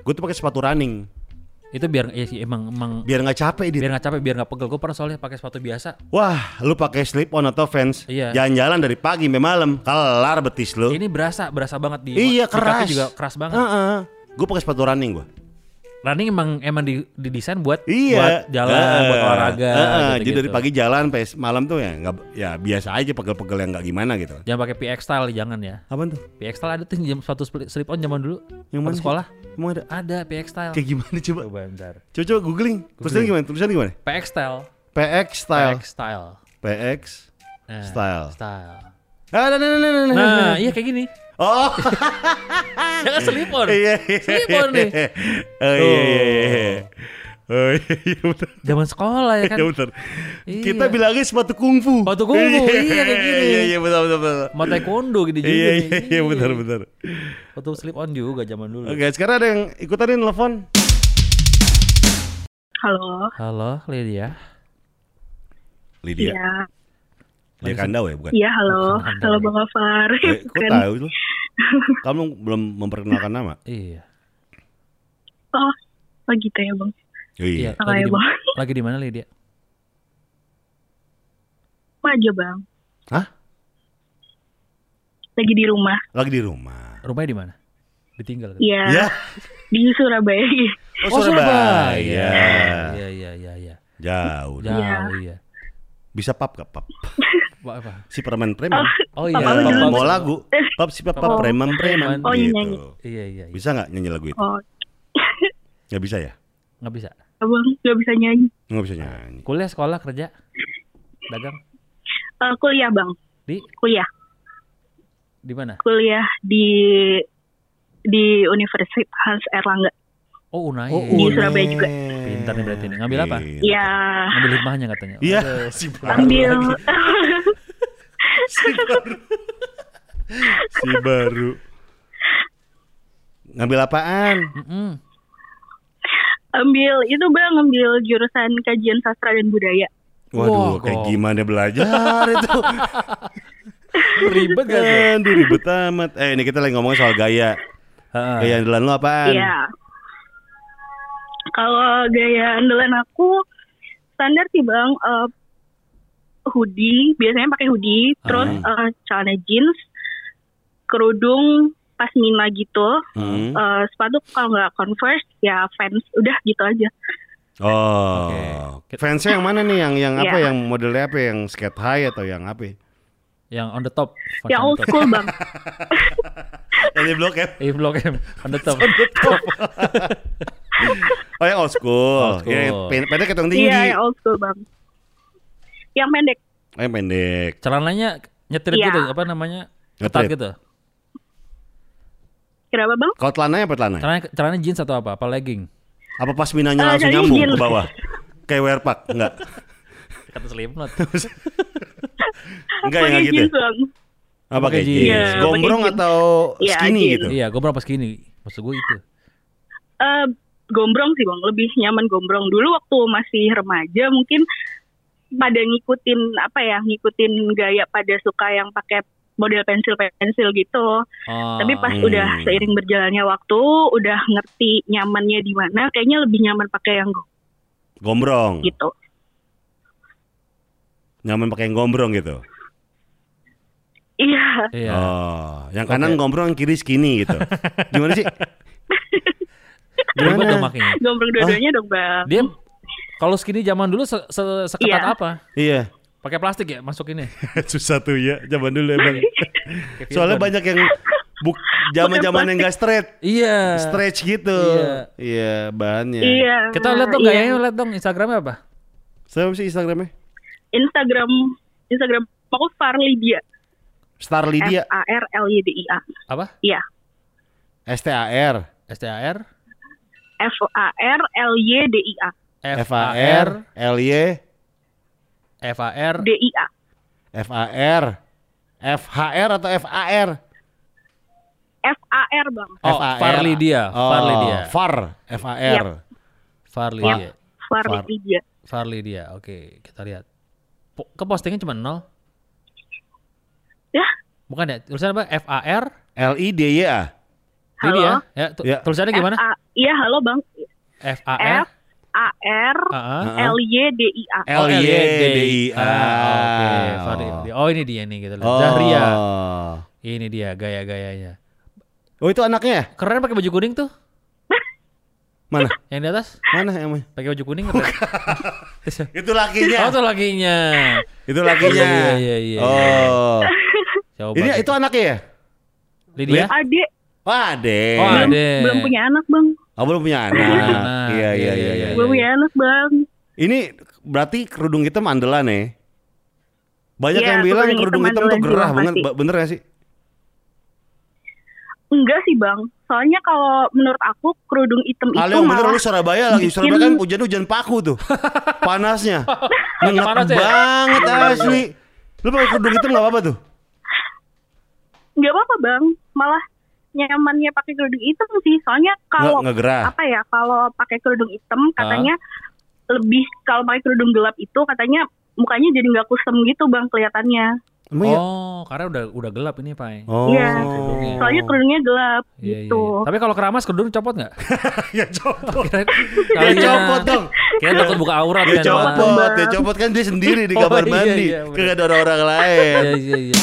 gue tuh pakai sepatu running Itu biar ya sih emang emang biar nggak capek Dit. biar nggak capek, biar nggak pegel. Gue pernah soalnya pakai sepatu biasa. Wah, lu pakai slip on atau fans, Iya. jalan-jalan dari pagi sampai malam, kelar betis lu. Ini berasa berasa banget di iya di kaki keras. juga keras banget. Gue pakai sepatu running gue. Running emang emang di didesain buat Iya. buat jalan, Heeh. buat olahraga. Heeh, gitu-gitu. Jadi dari pagi jalan sampai malam tuh ya nggak ya biasa aja pegel-pegel yang nggak gimana gitu. Jangan pakai PX style jangan ya. Apaan tuh? PX style ada tuh jam sepatu split- slip on zaman dulu. Yang mana sekolah Emang ada? ada PX style. Kayak gimana coba? Coba bentar. Coba coba googling. Tulisannya gimana? Tulisannya gimana? PX style. PX style. PX style. PX Nah, style. Style. Ah, nah, nah, nah, nah, nah, Nah, nah. iya kayak gini. Oh. Jangan slip on. Iya. iya. Slip on nih. Oh iya iya iya. Oh iya iya betul. Zaman sekolah ya kan. Iya betul. Iya. Kita bilangnya sepatu kungfu. Sepatu kungfu, iya, kayak gini. Iya iya betul betul betul. Mau taekwondo gitu juga. Iya nih. iya iya betul betul. Waktu slip on juga zaman dulu. Oke, sekarang ada yang ikutan nih telepon. Halo. Halo, Lydia. Lydia. Iya. Lydia Kandau ya, bukan? Iya, halo. Bukan, Halo. Bang Gafar. Eh, kok Bukan. tahu lu? Kamu belum memperkenalkan nama? Iya. Oh, oh gitu ya, Bang. Oh, iya. Makanya, Lagi di, Bang. lagi di mana Lydia? Aja, Bang. Hah? Lagi di rumah. Lagi di rumah. Rumahnya di mana? Ditinggal. kan? Iya. Ya. Di Surabaya. Oh, Surabaya. Iya, iya, iya, iya. Jauh. Jauh, iya. Bisa pap gak pap? Apa? apa? Si preman preman. Oh iya. Papa lu Pap dulu. mau lagu. Pap si pap pap Oh. preman preman Oh, iya, gitu. nyanyi. Iya, iya, iya. Bisa nggak nyanyi lagu itu? Oh, Nggak bisa ya? Nggak bisa. Gak bisa nyanyi. Nggak bisa nyanyi. Kuliah, sekolah, kerja, dagang Eh, kuliah, Bang. di Kuliah. di mana? Kuliah di di Universitas Erlangga. Oh, Unai. Oh, Di Unes. Surabaya juga. Pintar nih berarti nih. Ngambil apa? Iya. Iya. Ngambil hikmahnya katanya. Iya. Si Ambil si baru. si baru. Ngambil apaan? Mm-mm. Ambil itu bang, ambil jurusan kajian sastra dan budaya. Waduh, Wah, kayak kok. gimana belajar itu? Ribet? Aduh, ribet amat. Eh, ini kita lagi ngomongin soal gaya. Heeh. Gaya andalan lu apaan? Iya. Kalau gaya andalan aku standar sih bang, eh, hoodie, biasanya pakai hoodie, terus eh, celana jeans, kerudung pasmina gitu, Hmm. eh, sepatu kalau nggak converse ya Vans, udah gitu aja. Oh. Oke. Fansnya yang mana nih? Yang yang apa? Iya. Yang modelnya apa? Yang skate high atau yang apa? Yang on the top. Yang on old the top. school bang. Yang di blok ya? Eh, blok M. On the top. Oh, yang old school. Old Ya, yang school. pen- pendek atau yang tinggi? Iya, yang old school bang. Yang pendek. Oh, yang pendek. Celananya nyetir Iya. gitu, apa namanya? Ketat gitu. Kenapa bang? Kalau celananya apa celana? Celana celana jeans atau apa? Apa legging? Apa pas minanya Eh, langsung jadi nyambung jeans. ke bawah? Kayak wearpack? Enggak. Kata Slipknot. Enggak ya enggak gitu. jeans bang. Apa Pakai kayak jeans. jeans? Iya, Gombrong jeans. atau Iya, skinny jeans. gitu? iya, gue berapa segini? Maksud gue itu. Eh, gombrong sih bang, lebih nyaman gombrong. Dulu waktu masih remaja mungkin pada ngikutin apa ya, ngikutin gaya pada suka yang pakai model pensil pensil gitu. Oh. Tapi pas Hmm. udah seiring berjalannya waktu, udah ngerti nyamannya di mana, kayaknya lebih nyaman pakai yang go- Gombrong. gitu. Nyaman pakai yang gombrong gitu. Iya. Iya. Oh, yang kanan gombrong, yang kiri skinny gitu. Gimana sih? Dong makanya. Gombrong dua-duanya dong bang. Dia kalau skinny zaman dulu se se- seketat Iya. apa? Iya. Pakai plastik ya masukinnya. Susah tuh ya zaman dulu emang. Kayak Soalnya Virgon. banyak yang buk zaman-zaman yang gak straight. Iya. Stretch gitu. Iya. Iya, bahannya. Iya. Kita lihat dong iya. gayanya, lihat dong Instagramnya apa? Siapa sih Instagramnya? Instagram Instagram aku. Star Lydia. F A R L Y D I A. Apa? Iya. S T A R. STAR F A R L Y D I A. F A R L Y F A R D I A. F A R F H R atau F A R? F A R bang. Oh, F A R. Farlidia, Oh, Farlidia. Far F A R. Farlidia. Farlidia. Farlidia. Oke, kita lihat. Po- ke postingnya cuma nol. Ya. Bukan ya? Tulisannya apa? F A R L I D Y A. Lydia. Halo. Ya, tu- Ya. tulisannya gimana? Iya halo bang. F A R F A R Heeh. L Y D I A. L Y D I A. Oke, Farlidia. Oh, ini dia nih gitu loh. Zahria. Ini dia gaya-gayanya. Oh itu anaknya ya? Keren pakai baju kuning tuh. Mana? Yang di atas Mana yang mana? pakai baju kuning. Itu lakinya. Oh, tuh lakinya. Itu lakinya. Iya, iya, iya. Oh. Coba. Ini itu anaknya ya? Lydia. Adik Wah, Ade. Oh, belum, Ade. belum punya anak bang. Oh, belum punya anak. Belum. Iya, iya, Iya, iya, iya, iya. Belum punya anak bang. Ini berarti kerudung hitam andalan ya? Banyak Iya, yang bilang kerudung hitam hitam tuh gerah, bener, pasti. bener gak sih? Enggak sih bang. Soalnya kalau menurut aku kerudung hitam Kalau itu yang bener malah lu Surabaya lagi, bikin- Surabaya kan hujan-hujan paku tuh. Panasnya. Nyengat panas ya? banget asli. Lu pakai kerudung hitam gak apa-apa tuh? nggak apa-apa bang. Malah nyamannya pakai kerudung hitam sih. Soalnya kalau gerah. apa ya kalau pakai kerudung hitam katanya lebih kalau pakai kerudung gelap itu katanya mukanya jadi nggak kusem gitu bang kelihatannya. Emang ya? Oh, karena udah udah gelap ini, Pak. Oh. Iya. kerudungnya. Soalnya kerudungnya gelap Iya, iya, gitu. iya. Tapi kalau keramas kerudung copot nggak? ya copot. Ya copot dong. Kira takut buka aurat Ya kan. copot, ya copot kan dia sendiri di Oh, kamar iya, mandi. iya, bener. Kagak ada orang-orang lain. Iya, iya, iya.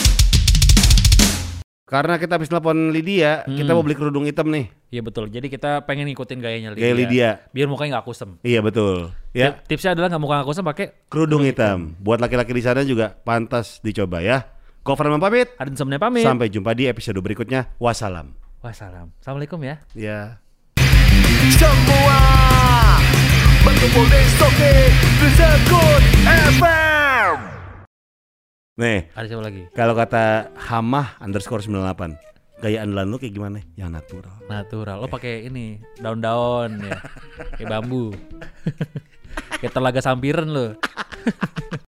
Karena kita habis telepon Lydia, kita Hmm. mau beli kerudung hitam nih. Iya betul. Jadi kita pengen ngikutin gayanya Lydia. Gaya Lydia. Biar mukanya nggak kusem. Iya betul. Ya, Tip- Tipsnya adalah nggak muka nggak kusem pakai kerudung hitam. Buat laki-laki di sana juga pantas dicoba ya. Cover pamit. ada insomnia pamit. Sampai jumpa di episode berikutnya. Wassalam. Wassalam. Assalamualaikum ya. Ya. Semua berkumpul di Soke Disebut FM Nih, Ada siapa lagi? kalau kata Hamah underscore 98 Gaya andalan lu kayak gimana? Yang natural Natural. Lo pakai ini daun-daun ya. Kayak bambu. Kayak telaga sampiran lo.